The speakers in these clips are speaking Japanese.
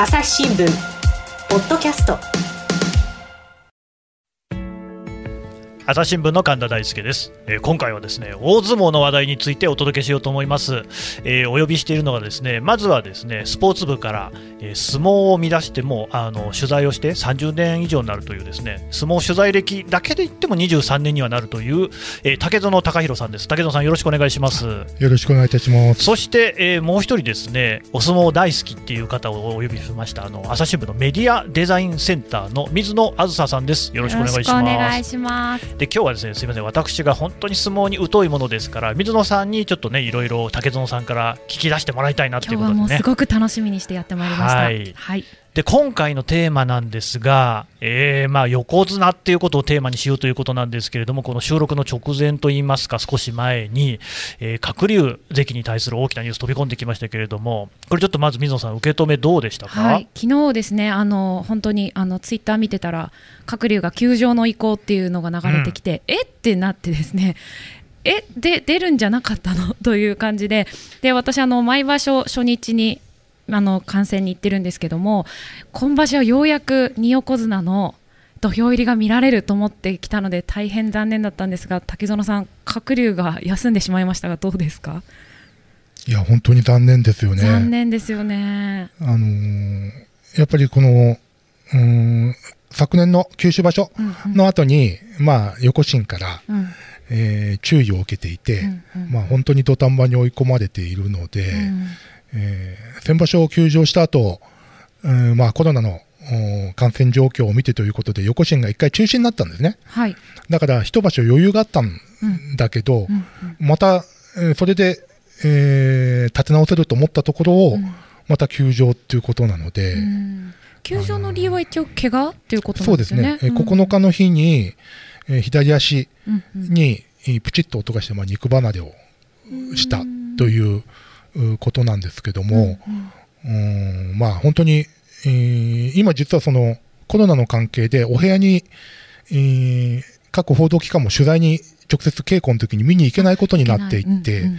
朝日新聞ポッドキャスト朝日新聞の神田大輔です、えー、今回はですね大相撲の話題についてお届けしようと思います、えー、お呼びしているのがですねまずはですねスポーツ部から、えー、相撲を乱してもあの取材をして30年以上になるというですね相撲取材歴だけで言っても23年にはなるという、えー、竹園隆弘さんです。竹園さんよろしくお願いします。よろしくお願いいたします。そして、えー、もう一人ですねお相撲大好きっていう方をお呼びしましたあの朝日新聞のメディアデザインセンターの水野あずささんです。よろしくお願いします。お願いしますで今日はですねすみません。私が本当に相撲に疎いものですから水野さんにちょっとねいろいろ竹園さんから聞き出してもらいたいなということでね。すごく楽しみにしてやってまいりました。はい、はいで今回のテーマなんですが、えー、まあ横綱っていうことをテーマにしようということなんですけれども、この収録の直前といいますか、少し前に、えー、鶴竜関に対する大きなニュース飛び込んできましたけれども、これちょっとまず水野さん、受け止めどうでしたか、はい、昨日ですね、あの本当にあのツイッター見てたら、鶴竜が球場の意向っていうのが流れてきて、うん、えってなってですね、えで出るんじゃなかったの？という感じで、で私あの、毎場所初日にあの観戦に行ってるんですけども今場所はようやく2横綱の土俵入りが見られると思ってきたので大変残念だったんですが竹園さん鶴竜が休んでしまいましたがどうですか？いや本当に残念ですよね。残念ですよね。あのー、やっぱりこのうん昨年の九州場所の後に、うん。うん、まあ横審から、うん、えー、注意を受けていて、うんうん、まあ本当に土壇場に追い込まれているので、うんえー、先場所を休場した後、うんまあコロナの感染状況を見てということで横審が1回中止になったんですね、はい、だから一場所余裕があったんだけど、うんうんうん、また、えー、それで、えー、立て直せると思ったところを、うん、また休場ということなので、うん、休場の理由は一応怪我ということなんですね。そうですね、うん、9日の日に、えー、左足に、うんうん、プチッと音がして、まあ、肉離れをしたという、ことなんですけども、うん、ん。まあ本当に、えー、今実はそのコロナの関係でお部屋に、えー、各報道機関も取材に直接稽古の時に見に行けないことになっていって、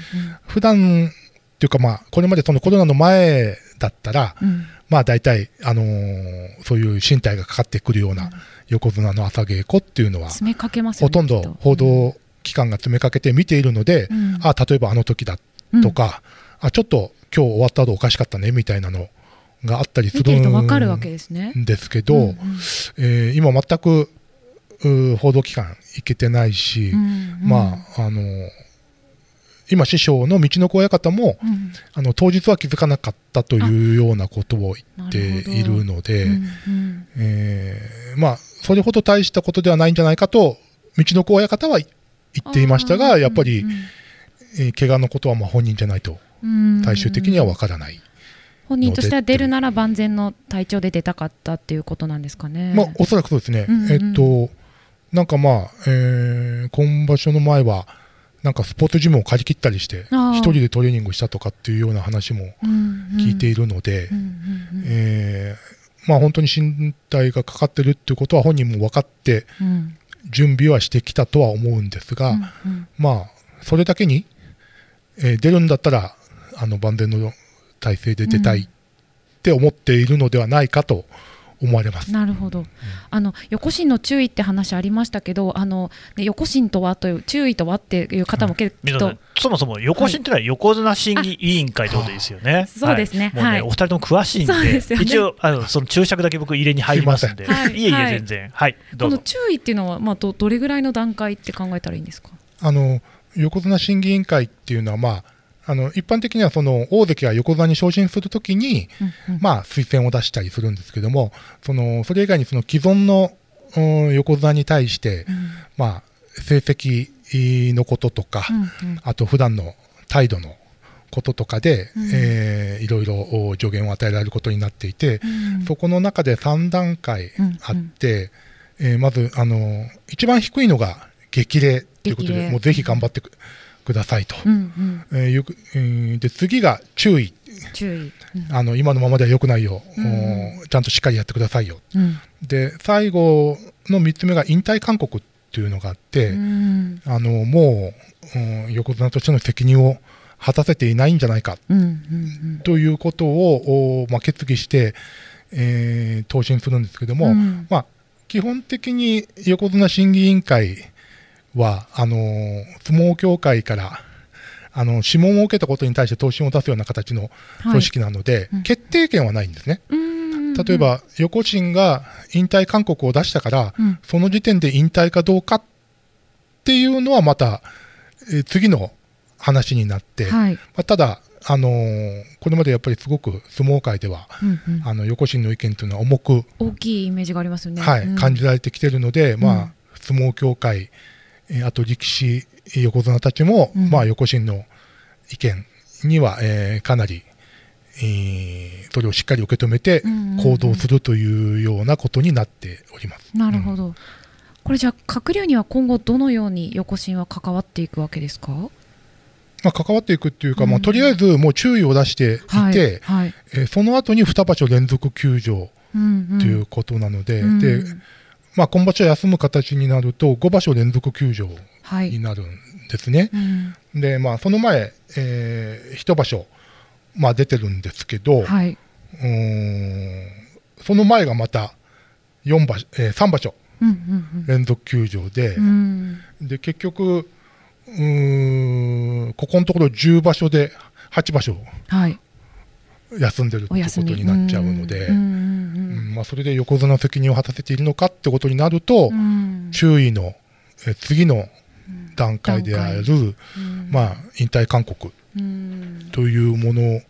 普段っていうかまあこれまでそのコロナの前だったら、うん、まあ大体、あのー、そういう身体がかかってくるような横綱の朝稽古っていうのは、ほとんど報道機関が詰めかけて見ているので、うん、あ例えばあの時だとか、あちょっと今日終わった後おかしかったねみたいなのがあったりするんですけど、今全く報道機関行けてないし、うんうん、まああの今師匠の道の子親方も、うん、あの当日は気づかなかったというようなことを言っているので、うんうん、えー、まあそれほど大したことではないんじゃないかと道の子親方は言っていましたがやっぱり、うんうん、えー、怪我のことはまあ本人じゃないと最終的には分からない。本人としては出るなら万全の体調で出たかったっていうことなんですかね。まあ、おそらくそうですね、うんうん、えっと、なんかまあ、えー、今場所の前は、なんかスポーツジムを借り切ったりして、一人でトレーニングしたとかっていうような話も聞いているので、まあ本当に身体がかかってるっていうことは本人も分かって、準備はしてきたとは思うんですが、うんうん、まあ、それだけに、えー、出るんだったら、あの万全の体制で出たいって思っているのではないかと思われます。なるほど。うん、あの横心の注意って話ありましたけど、あの、ね、横心とはという注意とはっていう方も結構、うん、そもそも横心っていうのは横綱審議委員会ってことですよね。はい、そうですね。はい、ね、お二人とも詳しいんで、でね、一応あのその注釈だけ僕入れに入りますんで、はい、いえいえ全然はい。この注意っていうのはまあどどれぐらいの段階って考えたらいいんですか？あの横綱審議委員会っていうのはまああの一般的にはその大関が横綱に昇進するときに、うんうん、まあ、推薦を出したりするんですけども、そのそれ以外にその既存の横綱に対して、うん、まあ、成績のこととか、うんうん、あと普段の態度のこととかで、うん、えー、いろいろ助言を与えられることになっていて、うん、そこの中で3段階あって、うんうん、えー、まずあの一番低いのが激励ということで、もうぜひ頑張ってくくださいと、うんうん、えー、よくえー、で次が注意。注意、うん、あの今のままではよくないよ、うん、ちゃんとしっかりやってくださいよ、うん、で最後の3つ目が引退勧告っていうのがあって、あのもう、横綱としての責任を果たせていないんじゃないか。うんうんということを、おまあ、決議して、えー答申するんですけども、うん。まあ、基本的に横綱審議委員会はあのー相撲協会からあの諮問を受けたことに対して答申を出すような形の組織なので、うん。決定権はないんですね。うん。例えば、横審が引退勧告を出したから、うん。その時点で引退かどうかっていうのはまた、えー次の話になって、はい。まあ、ただ、あのーこれまでやっぱりすごく相撲界では、うんうん。あの横審の意見というのは重く、大きいイメージがありますよね。はいうん。感じられてきてるので、んまあ、相撲協会、えーあと力士、横綱たちも、うんまあ、横審の意見には、えーかなり、えーそれをしっかり受け止めてうんうんうん行動するというようなことになっております。なるほど。これじゃあ鶴竜には今後どのように横審は関わっていくわけですか？まあ、関わっていくっていうか、うんまあ、とりあえずもう注意を出していて、はい。はい。えーその後に2場所連続休場うんうんということなので、うんでまあ、今場所休む形になると5場所連続休場はい。になるんですね。うんで、まあ、その前、え1場所、まあ、出てるんですけど、はい。うーんその前がまた4場所、え3場所連続休場で、うん。うん。で結局うーん、ここのところ10場所で8場所はい。休んでるっておことになっちゃうので、うんうんうんまあ、それで横綱の責任を果たせているのかってことになると、うん。うん注意のえ次の段階である、うん。まあ、引退勧告うん。というもの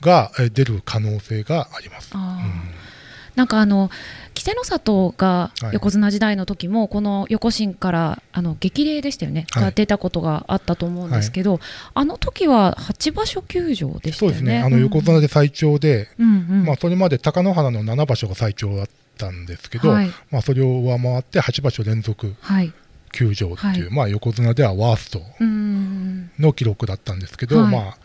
がえ出る可能性があります。あーなんかあの稀勢の里がはい。横綱時代の時も、この横審からあの激励でしたよね、はい。が出たことがあったと思うんですけど、あの時は8場所休場でしたよね。そうですね、あの横綱で最長で、うんうんまあ、それまで貴乃花の7場所が最長だったんですけど、はい。まあ、それを上回って8場所連続はい、休場っていう、はい。まあ、横綱ではワーストうん。の記録だったんですけど、はい。まあ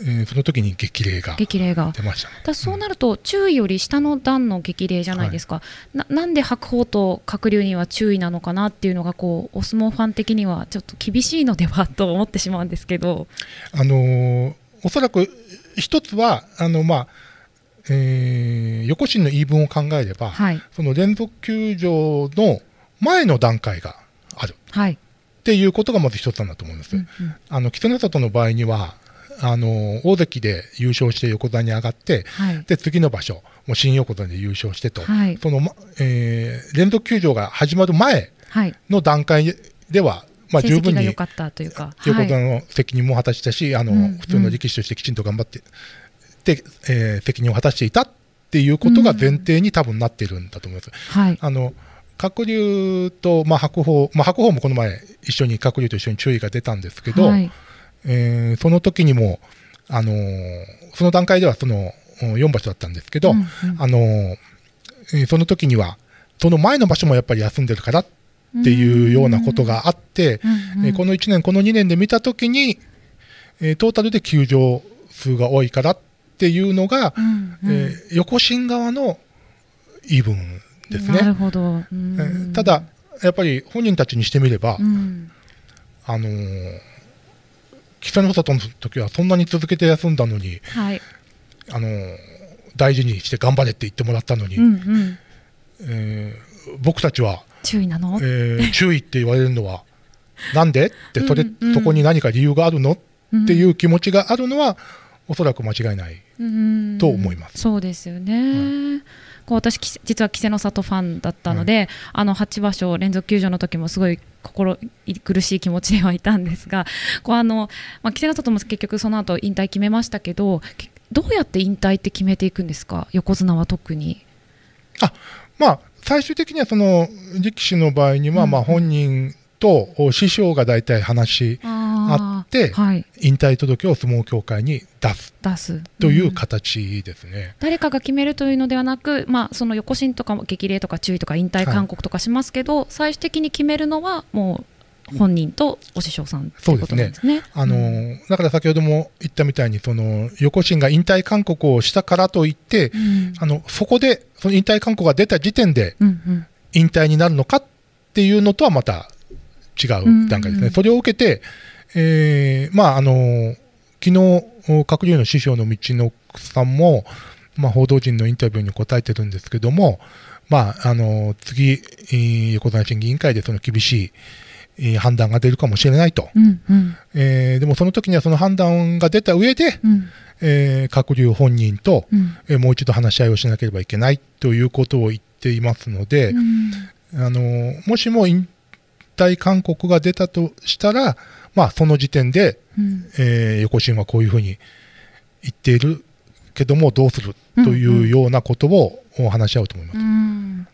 えーその時に激励が激励が。出ましたね。だそうなると、注意より下の段の激励じゃないですか、ななんで白鵬と鶴竜には注意なのかなっていうのがこう、お相撲ファン的にはちょっと厳しいのではと思ってしまうんですけど、あのーおそらく一つは、あのまあえー横審の言い分を考えれば、はい、その連続休場の前の段階があるはい、っていうことがまず一つなんだと思います。うんうんあの稀勢の里の場合にはあの大関で優勝して横綱に上がってはい、で次の場所もう新横綱で優勝してと、はい、そのまえー連続休場が始まる前はい、の段階では、まあ、成十分に績が良かったというか、横はい、綱の責任も果たしたし、あのうん普通の力士としてきちんと頑張って、でえー責任を果たしていたっていうことが前提に多分なっているんだと思います。はい、あの鶴竜と、まあ、白鵬、まあ、白鵬もこの前、一緒に鶴竜と一緒に注意が出たんですけど、はい、えーその時にも、あのーその段階ではその4場所だったんですけど、うんうん。あのーえーその時には、その前の場所もやっぱり休んでるからっていうようなことがあって、うんうんえーこの1年、この2年で見た時に、えートータルで休場数が多いからっていうのが、うんうん。えー横審側の言い分ですね。なるほど、うん。えーただ、やっぱり本人たちにしてみれば、うん。あのー、北の里の時はそんなに続けて休んだのに、はい、あのー大事にして頑張れって言ってもらったのに、うんうん、えー僕たちは、注意なの、えー注意って言われるのは、なんで？ってそれ、うんうん。そこに何か理由があるの？っていう気持ちがあるのは、おそらく間違いない。うんと思います。そうですよね。こう私き実は稀勢の里ファンだったので、あの8場所連続休場の時もすごい心苦しい気持ちではいたんですが、こうあのまあ稀勢の里も結局その後引退決めましたけど、けどうやって引退って決めていくんですか、横綱は特に。あまあ、最終的にはその力士の場合には、うん。まあ、本人とお師匠が大体話しあって、はい、引退届を相撲協会に出す。出す。といううん形ですね。誰かが決めるというのではなく、まあ、その横審とかも激励とか注意とか引退勧告とかしますけど、最終的に決めるのはもう本人とお師匠さんということですね。あのうん。だから先ほども言ったみたいにその横審が引退勧告をしたからといって、うん。あのそこでその引退勧告が出た時点でうんうん。引退になるのかっていうのとはまた違う段階ですね。うん。それを受けて、えーまああの稀昨日、閣僚の師匠の道のさんも、まあ、報道陣のインタビューに答えてるんですけども、まあ、あの次、横綱審議委員会でその厳しい判断が出るかもしれないと、うんうん。えーでもその時にはその判断が出た上で、うん。えー閣僚本人と、うん。えーもう一度話し合いをしなければいけないということを言っていますので、うん。あのもしも引退勧告が出たとしたら、まあ、その時点で、うん。えー横審はこういうふうに言っているけどもどうするというようなことをお話し合うと思います。うん。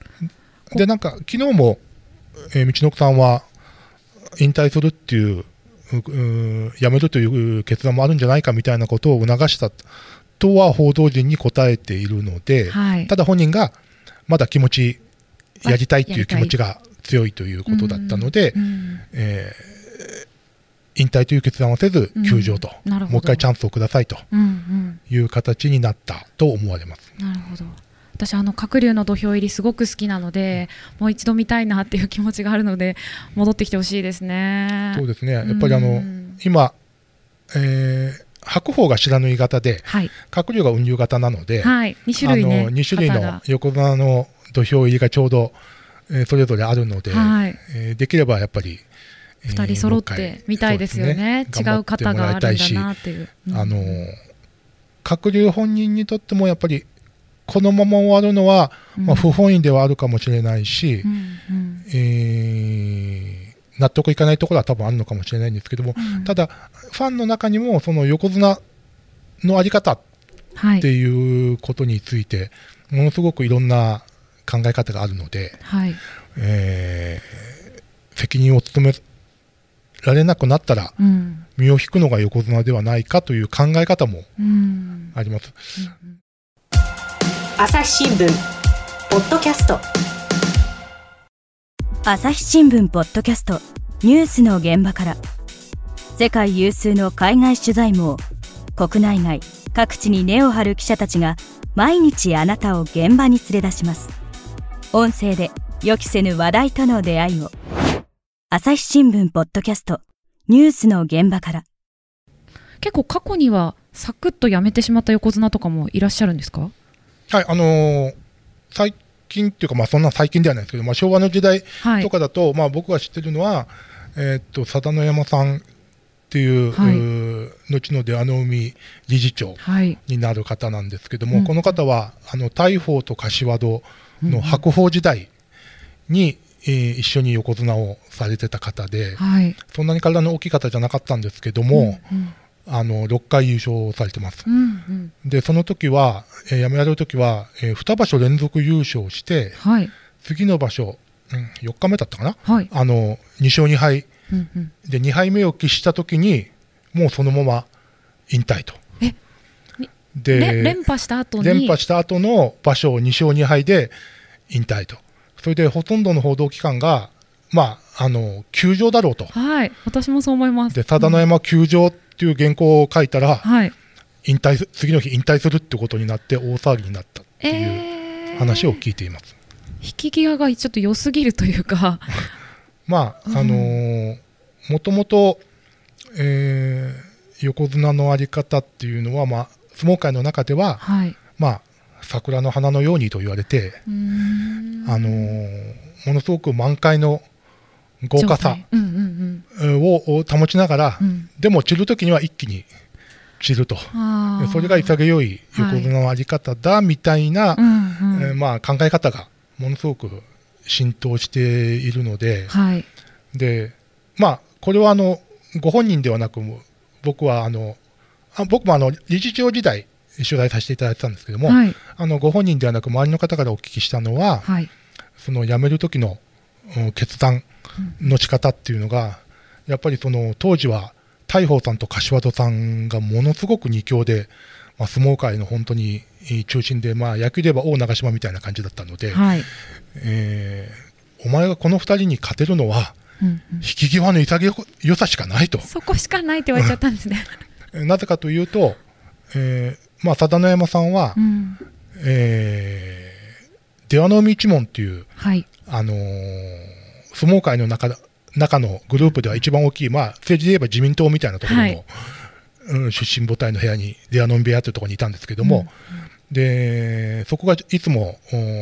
でなんか昨日も、えー道の奥さんは引退するっていううう辞めるという決断もあるんじゃないかみたいなことを促したとは報道陣に答えているので、はい。ただ本人がまだ気持ちやりたいっていう気持ちが強いということだったので、うん。えー引退という決断はせずうん休場と、なるほど。もう一回チャンスをくださいと。うんうん。いう形になったと思われます。なるほど。私あの鶴竜の土俵入りすごく好きなのでもう一度見たいなっていう気持ちがあるので戻ってきてほしいですね。そうですね。やっぱりあの、うん。今、えー白鵬が白縫い型ではい。鶴竜が雲龍型なので、はい。2種類ねあの2種類の横綱の土俵入りがちょうど、えーそれぞれあるので、はい。えーできればやっぱり、えー2人揃ってみたいですよね。そうです違う型があるんだなっていう、うん。あの鶴竜本人にとってもやっぱりこのまま終わるのは、まあ、不本意ではあるかもしれないし、うんうん。えー納得いかないところは多分あるのかもしれないんですけども、うん。ただファンの中にもその横綱のあり方はいっていうことについてものすごくいろんな考え方があるので、はい。えー責任を務められなくなったらうん。身を引くのが横綱ではないかという考え方もうん。あります。朝日新聞ポッドキャスト。朝日新聞ポッドキャストニュースの現場から。世界有数の海外取材網国内外各地に根を張る記者たちが毎日あなたを現場に連れ出します。音声で予期せぬ話題との出会いを朝日新聞ポッドキャストニュースの現場から。結構過去にはサクッと辞めてしまった横綱とかもいらっしゃるんですか？はい、あのー最近っていうか、まあ、そんな最近ではないですけど、まあ、昭和の時代はいとかだと、まあ、僕が知ってるのは、えーっと佐田の山さんっていう,、はい。うー後の出羽海理事長はい。になる方なんですけども、うん。この方はあの大鵬と柏戸の白鵬時代に、えー一緒に横綱をされてた方で、はい。そんなに体の大きい方じゃなかったんですけども、うんあの6回優勝されてます。うんうん。でその時は、えー辞められる時は、え2場所連続優勝してはい。次の場所、うん、4日目だったかな？はい。あの2勝2敗。うんうん。で2敗目を喫した時にもうそのまま引退と。でれ連覇した後に？連覇した後の場所を2勝2敗で引退と。それでほとんどの報道機関が、まあ、あの休場だろうと。はい。私もそう思います。で佐田の山休場っていう原稿を書いたら、はい。引退す次の日引退するってことになって大騒ぎになったっていうえー。話を聞いています。引き際がちょっと良すぎるというか。まあ、あのーもともと、えー横綱のあり方っていうのは、まあ、相撲界の中では、はい。まあ、桜の花のようにと言われて、あのーものすごく満開の豪華さをを保ちながら、うん。うんでも散るときには一気に散ると。それが潔い横綱のあり方だみたいな、うんうん。えーまあ、考え方がものすごく浸透しているので、はい。でまあ、これはあのご本人ではなく、僕はあのあ僕もあの理事長時代、取材させていただいてたんですけども、はい。あのご本人ではなく、周りの方からお聞きしたのは、はい。その辞める時のうん決断の仕方っていうのが、やっぱりその当時は大鵬さんと柏戸さんがものすごく二強で、まあ、相撲界の本当に中心で、まあ、野球で言えば大長島みたいな感じだったので、はい。えーお前がこの2人に勝てるのは、うんうん。引き際の潔さしかないと。そこしかないって言われちゃったんですね。なぜかというと、えーまあ、佐田の山さんは、うん。えー出羽海一門っていう、はい。あのー相撲界の中中のグループでは一番大きい、まあ、政治で言えば自民党みたいなところの、はい。うん出身母体の部屋に、出アノン部屋というところにいたんですけども、でそこがいつも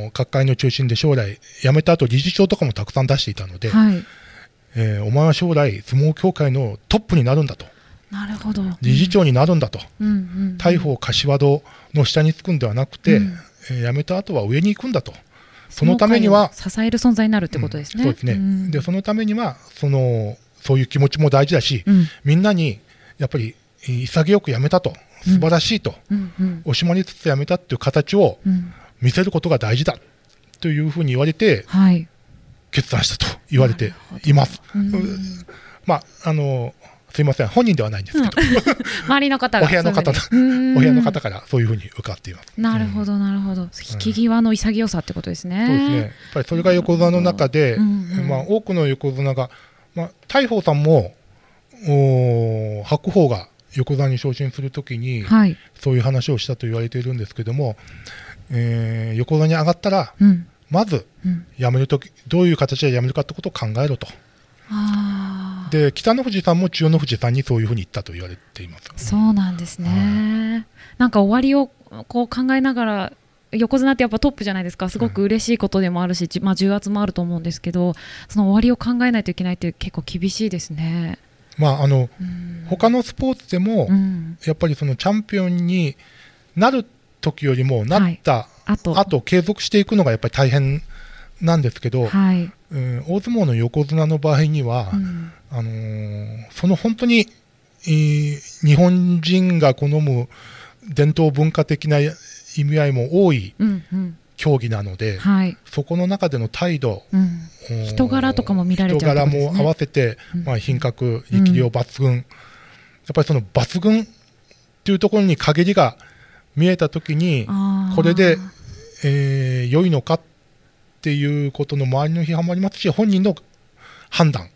お各界の中心で将来、辞めた後理事長とかもたくさん出していたので、はい。えーお前は将来、相撲協会のトップになるんだと、なるほど。理事長になるんだと、うん柏戸の下につくんではなくて、うん。えー辞めた後は上に行くんだと、そのためには、支える存在になるってことですね。うん。そうですね、ん。でそのためにはその、そういう気持ちも大事だし、うん。みんなにやっぱりえー潔く辞めたと、素晴らしいと、うんうん。惜しまれつつ辞めたっていう形をうん。見せることが大事だ。というふうに言われて、はい。決断したと言われています。うん。まああのすいません、本人ではないんですけど、周りの方が お部屋の方そういうふうに。お部屋の方からそういうふうに伺っています。うんなるほどなるほど。引き際の潔さってことですね。そうですね、やっぱりそれが横綱の中で、まあ、多くの横綱が、まあ、大鵬さんもおー白鵬が横綱に昇進するときに、はい。そういう話をしたと言われているんですけども、えー横綱に上がったら、うん。まずうん。辞めるとき、どういう形で辞めるかってことを考えろと、ああ。で北の富士さんも千代の富士さんにそういうふうに言ったと言われています。そうなんですね。なんか終わりをこう考えながら横綱ってやっぱトップじゃないですか。すごく嬉しいことでもあるし、じまあ、重圧もあると思うんですけどその終わりを考えないといけないって結構厳しいですね。まあ、あのうん。他のスポーツでも、うん、やっぱりそのチャンピオンになる時よりもなったあとあと継続していくのがやっぱり大変なんですけど、はい、うん大相撲の横綱の場合には、うんあのーその本当に、えー日本人が好む伝統文化的な意味合いも多いうんうん。競技なので、はい。そこの中での態度、うん、うん人柄とかも見られちゃうって人柄も合わせて、うん。まあ、品格、力量抜群、やっぱりその抜群っていうところに陰りが見えたときに、これで、えー良いのかっていうことの周りの批判もありますし、本人の判断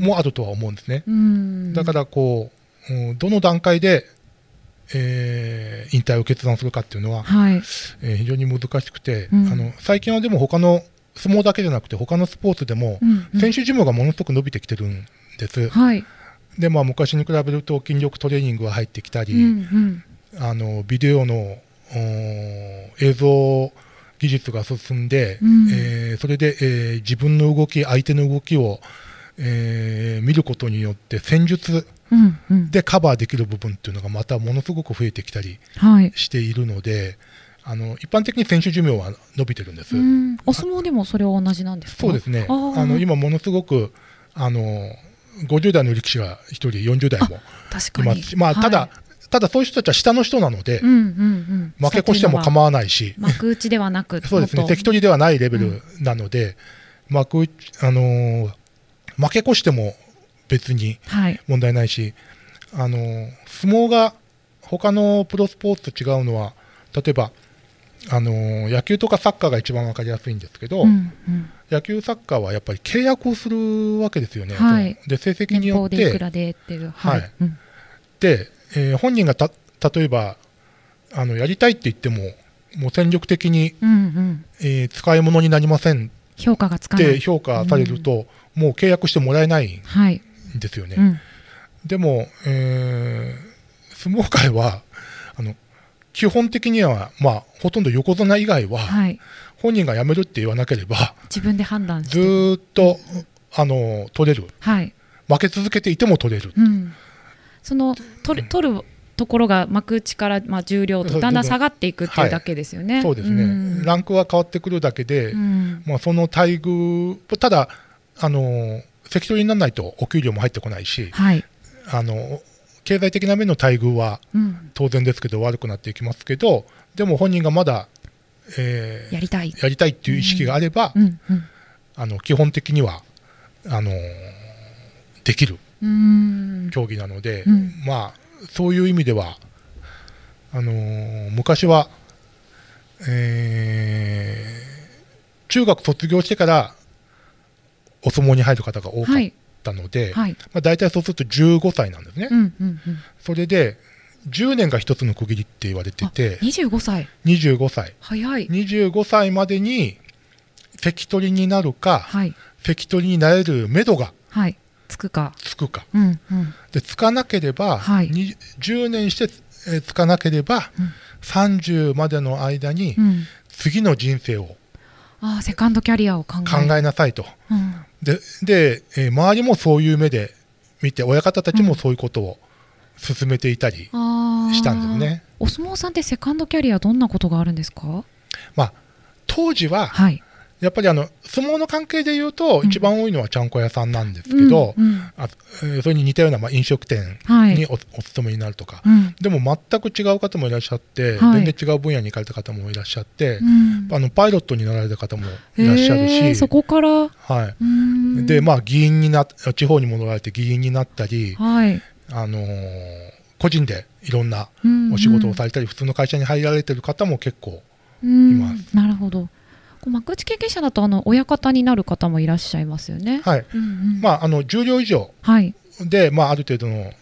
もあるとは思うんですね。うん、だからこう、うんどの段階で、えー引退を決断するかっていうのは、はい、えー非常に難しくて、うん。あの最近はでも他の相撲だけじゃなくて、他のスポーツでも、うんうん。選手寿命がものすごく伸びてきてるんです。はい、で、まあ、昔に比べると筋力トレーニングが入ってきたり、うんうん。あのビデオの映像技術が進んで、うん。えーそれで、えー自分の動き、相手の動きを、えー見ることによって戦術でカバーできる部分っていうのがまたものすごく増えてきたりはい、しているのであの一般的に選手寿命は伸びてるんです。うん。お相撲でもそれは同じなんですか？そうですね。あの今ものすごくあの50代の力士が1人40代も確かに。いますし、まあ、ただ、はいただそういう人たちは下の人なので、うんうんうん、負け越しても構わないし、幕内ではなく そうですね、関取ではないレベルなので、幕内あのー負け越しても別にはい。問題ないし、あのー相撲が他のプロスポーツと違うのは、例えば、あのー野球とかサッカーが一番分かりやすいんですけど、うんうん、野球、サッカーはやっぱり契約をするわけですよね、はい。で成績に年よってで、えー本人がた例えばあのやりたいって言っても、もう戦力的に、うんうん、えー使い物になりません評価がつかっない。て評価されると、もう契約してもらえないはい、んですよね。うん。でも、えー相撲界はあの基本的には、まあ、ほとんど横綱以外は、はい、本人が辞めるって言わなければ、自分で判断しずっとあの取れる、はい、負け続けていても取れる、うん、その取る取るところが幕内からまあ重量そうとだんだん下がっていくっていうだけですよね。そうですね、ん。ランクは変わってくるだけで、うん。まあ、その待遇、ただ、あの関取にならないとお給料も入ってこないし、はい、あの経済的な面の待遇はうん、当然ですけど悪くなっていきますけど、でも本人がまだ、えーやりたい。やりたいっていう意識があれば、うん。うん。あの基本的にはあのできる。うん競技なので、うん。まあ、そういう意味ではあのー昔は、えー中学卒業してからお相撲に入る方が多かっはいたので、はい、まあ、大体そうすると15歳なんですね、うんうんうん、それで10年が一つの区切りって言われてて二十五歳、25歳。早い。25歳までに関取になるかはい、関取になれる目処がはい、つくか。つくかうんうん。でつかなければ、はいに10年して、えーつかなければ、うん30までの間にうん。次の人生をああ、セカンドキャリアを考え。考えなさいと、うん。でで、えー周りもそういう目で見て親方たちもそういうことを進めていたり。したんですね。お相撲さんってセカンドキャリアどんなことがあるんですか？まあ、当時ははい。やっぱりあの相撲の関係でいうと、うん一番多いのはちゃんこ屋さんなんですけど、うんうんあえーそれに似たようなまあ飲食店はい。にお,、お勤めになるとか、うん。でも全く違う方もいらっしゃって、はい全然違う分野に行かれた方もいらっしゃって、うんあのパイロットになられた方もいらっしゃるし、そこから？うはい、でまあ議員になっ地方に戻られて議員になったり、はい。あのー個人でいろんなうんお仕事をされたり、普通の会社に入られてる方も結構うんいますなるほど。幕内経験者だとあの親方になる方もいらっしゃいますよね。はい、うんうんまああの重量以上はい。で、まあ、ある程度の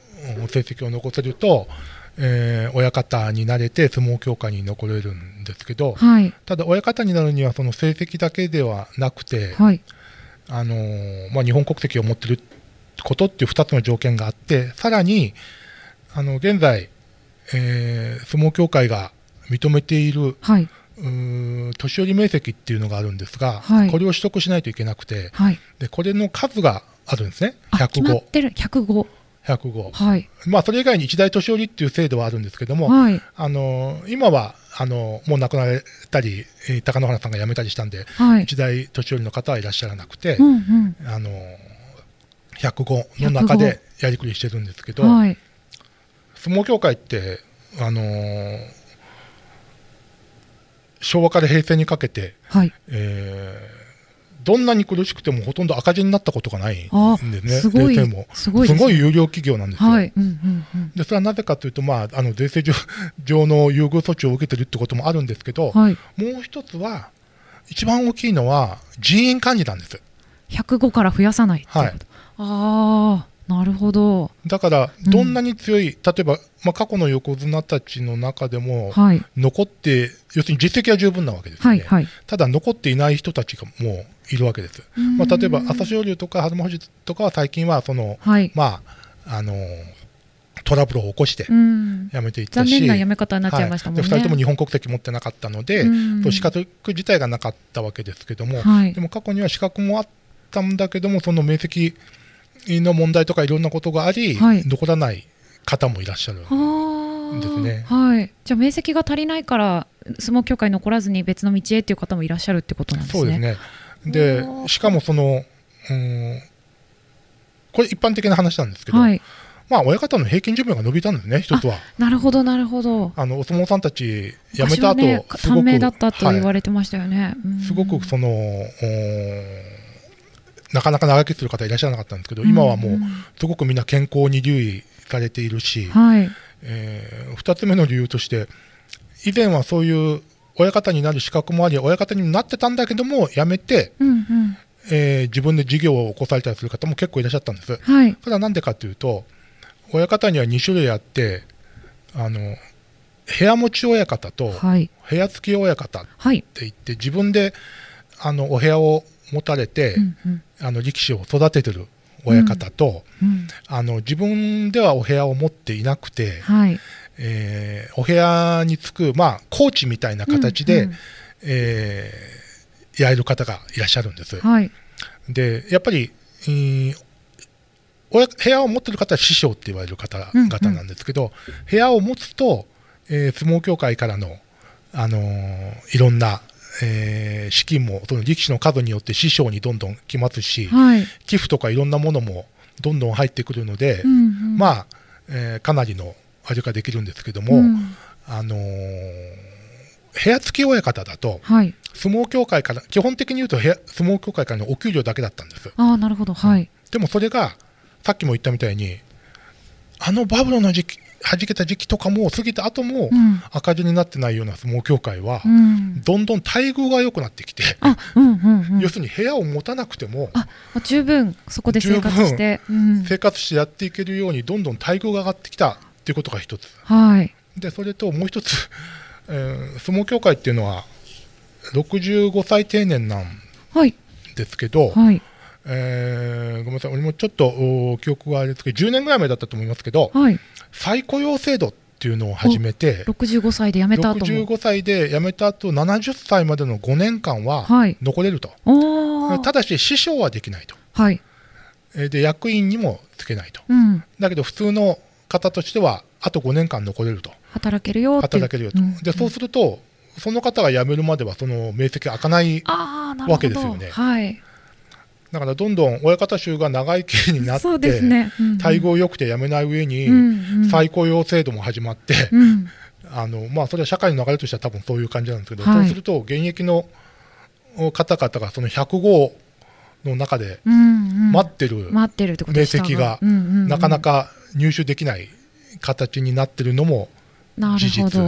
うん成績を残せると、えー親方になれて相撲協会に残れるんですけど、はい。ただ親方になるにはその成績だけではなくて、はい。あのーまあ、日本国籍を持ってることっていう2つの条件があってさらにあの現在、えー相撲協会が認めているはい。年寄り名跡っていうのがあるんですが、はいこれを取得しないといけなくてはい。でこれの数があるんですねあ、決まっ105。てる。105。105はい。まあ、それ以外に一代年寄りっていう制度はあるんですけども、はい。あの今はあのもう亡くなられたり、えー貴乃花さんが辞めたりしたんで、はい。一代年寄りの方はいらっしゃらなくて、うんあの105の中でやりくりしてるんですけど。相撲協会って、あのー昭和から平成にかけて、はい。えーどんなに苦しくてもほとんど赤字になったことがないあんですね、すごい税制も。すごいですね有料企業なんですよ。はい。うんうんうん。でそれはなぜかというと、まあ、あの税制上 上の優遇措置を受けてるってこともあるんですけど、はい。もう一つは、一番大きいのは人員管理なんです。105から増やさないってい。ああ、なるほど。だから、うんどんなに強い、例えば、まあ、過去の横綱たちの中でも、はい。残って、要するに実績は十分なわけですよね。はい。はい。ただ、残っていない人たちがもういるわけです。まあ、例えば、朝青龍とか東富士とかは最近は、その、はい。まあ、あのトラブルを起こしてうん。辞めていったし、残念な辞め方になっちゃいましたもんね。はいで2人とも日本国籍持ってなかったので、資格自体がなかったわけですけども、はいで。も過去には資格もあったんだけども、その面積の問題とかいろんなことがあり、はい残らない方もいらっしゃる。あですねはい。じゃあ面積が足りないから相撲協会に残らずに別の道へっていう方もいらっしゃるってことなんですね。そうですね。でしかもその、うんこれ一般的な話なんですけど、はい。まあ親方の平均寿命が伸びたんですね、一つは。なるほどなるほど。あのお相撲さんたち辞めた後、ね、すごく短命だったと言わはいれてましたよね。うんすごくその、うんなかなか長生きする方いらっしゃらなかったんですけど、今はもう、すごくみんな健康に留意されているし、はい。え2つ目の理由として、以前はそういう親方になる資格もあり、親方になってたんだけども、辞めて、うんうん。えー自分で事業を起こされたりする方も結構いらっしゃったんです。はい。それはなんでかというと、親方には2種類あって、あの部屋持ち親方とはい。部屋付き親方ってはい。言って、自分であのお部屋を持たれて、うんうんあの力士を育ててる親方と、うん。あの自分ではお部屋を持っていなくて、はい。えーお部屋につく、まあ、コーチみたいな形で、うんうんえーやれる方がいらっしゃるんです。はい。でやっぱり、えー親部屋を持ってる方は師匠って言われる方々なんですけど、部屋を持つと、えー相撲協会からの、あのーいろんな、えー資金もその力士の数によって師匠にどんどん来ますし、はい。寄付とかいろんなものもどんどん入ってくるので、うんうんまあ、えーかなりのあれができるんですけども、うんあのー部屋付き親方だと、はい。相撲協会から、基本的に言うと部屋相撲協会からのお給料だけだったんです。ああ、なるほど。はい。でもそれが、さっきも言ったみたいに、あのバブルの時期、弾けた時期とかも過ぎた後もうん。赤字になってないような相撲協会は、うん。どんどん待遇が良くなってきて、要。するに部屋を持たなくても、あ、十分そこで生活して。うん。生活してやっていけるようにどんどん待遇が上がってきたっていうことが一つ。はい。で、それともう一つ、えー相撲協会っていうのは、65歳定年なんはい。ですけど、はい。えーごめんなさい、俺もちょっとお記憶があれですけど、10年ぐらい前だったと思いますけど、はい再雇用制度っていうのを始めて、65歳で辞めた後も。65歳で辞めた後70歳までの5年間ははい。残れると、おー。ただし、師匠はできないと、はい。えーで役員にもつけないと、うん。だけど普通の方としては、あと5年間残れると、働けるよ働けるよと、うん。でそうすると、その方が辞めるまでは、その名跡開かない、わけですよね。はいだからどんどん親方衆が長生きになって、ね、うんうん。待遇良くて辞めない上に、うんうん。再雇用制度も始まって、うん。あのまあ、それは社会の流れとしては多分そういう感じなんですけど、はい。そうすると現役の方々がその105の中でうんうん。待ってる、待ってるってことでした明晰がうんうんうん。なかなか入手できない形になってるのも事実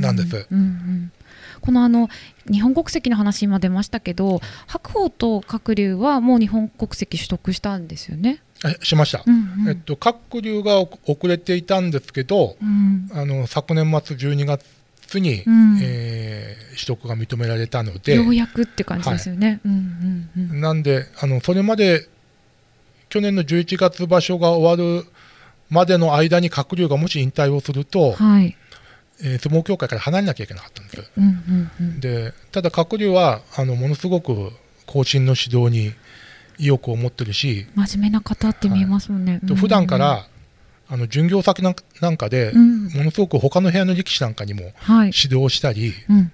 なんです。うんうんこのあの日本国籍の話今出ましたけど白鵬と鶴竜はもう日本国籍取得したんですよね？えしました、うんうんえっと、各流が遅れていたんですけど、うんあの昨年末12月に、うんえー取得が認められたので、ようやくって感じですよね。うんうんうんなんであのそれまで去年の11月場所が終わるまでの間に鶴竜がもし引退をすると、はい。えー相撲協会から離れなきゃいけなかったんです。うんうんうんでただ鶴竜はあのものすごく後進の指導に意欲を持ってるし、真面目な方って見えますもんね。と普段からあの巡業先なんかなんかで、うんものすごく他の部屋の力士なんかにもはい。指導したり、うん。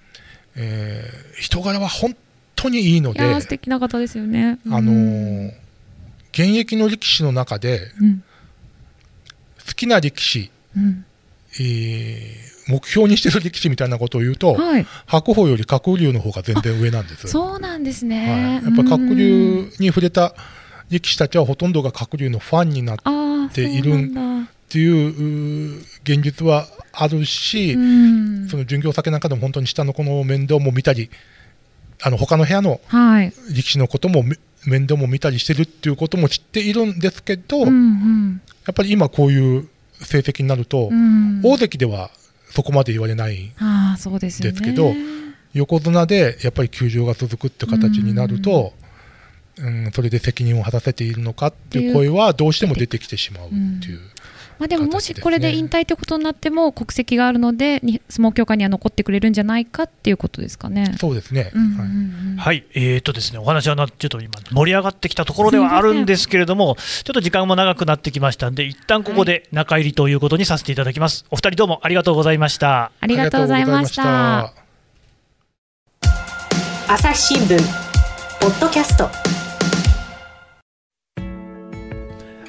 えー人柄は本当にいいので、素敵な方ですよね。あのー現役の力士の中でうん好きな力士、うんえー目標にしてる力士みたいなことを言うと、はい。白鵬より鶴竜の方が全然上なんです。そうなんですはい、ね。やっぱ鶴うん竜に触れた力士たちはほとんどが鶴竜のファンになっているそうなんだていう現実はあるし、うんその巡業先なんかでも本当に下の子の面倒も見たり、あの他の部屋のはい。力士のこともめ面倒も見たりしてるっていうことも知っているんですけど、うんうんやっぱり今こういう成績になると、うん大関ではそこまで言われないああそうですけど横綱でやっぱり休場が続くって形になると、うん、それで責任を果たせているのかっていう声はどうしても出てきてしまうっていう。まあでももしこれで引退ってことになっても国籍があるのでに相撲協会には残ってくれるんじゃないかっていうことですかね。そうですね、うんうんはいうんはい、えーとですね、お話はなちょっと今、盛り上がってきたところではあるんですけれども、ちょっと時間も長くなってきましたんで、一旦ここで中入りということにさせていただきます。お二人どうもありがとうございました。ありがとうございました。ありがとうございました朝日新聞ポッドキャスト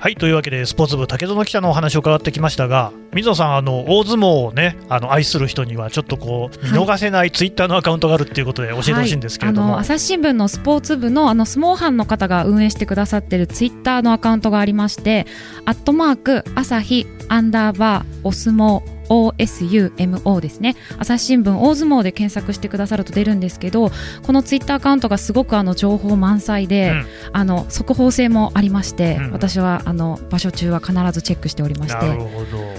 はい、というわけで、スポーツ部、竹園記者のお話を伺ってきましたが、水野さん、あの大相撲をね、あの愛する人には、ちょっとこう、見逃せないツイッターのアカウントがあるっていうことで、教えてほしいんですけれども。はい、あの朝日新聞のスポーツ部のあの相撲班の方が運営してくださってるツイッターのアカウントがありまして「アットマーク朝日アンダーバーお相撲 OSUMO ですね。朝日新聞大相撲で検索してくださると出るんですけどこのツイッターアカウントがすごくあの情報満載で、うん。あの速報性もありまして、うん。私はあの場所中は必ずチェックしておりまして。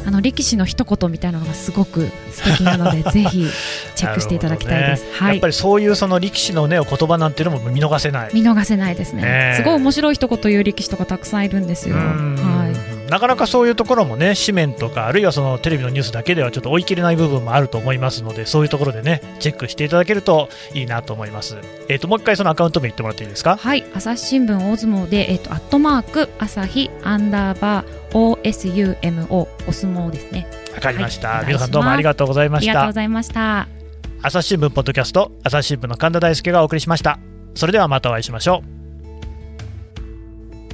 あの力士の一言みたいなのがすごく素敵なので ぜひチェックしていただきたいです。はい。やっぱりそういうその力士のね、お言葉なんていうのも見逃せない。見逃せないですね、すごい面白い一言言う力士とかたくさんいるんですよ。うん。はなかなかそういうところもね、紙面とか、あるいはそのテレビのニュースだけではちょっと追い切れない部分もあると思いますので、そういうところでね、チェックしていただけるといいなと思います。えっ、と、もう一回そのアカウント名言ってもらっていいですか？い、はい、朝日新聞大相撲で、えっと、アットマーク朝日アンダーバー OSUMO お相撲ですね。わかりました、はい皆さんどうもありがとうございましたありがとうご。ざいました。朝日新聞ポッドキャスト、朝日新聞の神田大輔がお送りしました。それではまたお会いしましょう。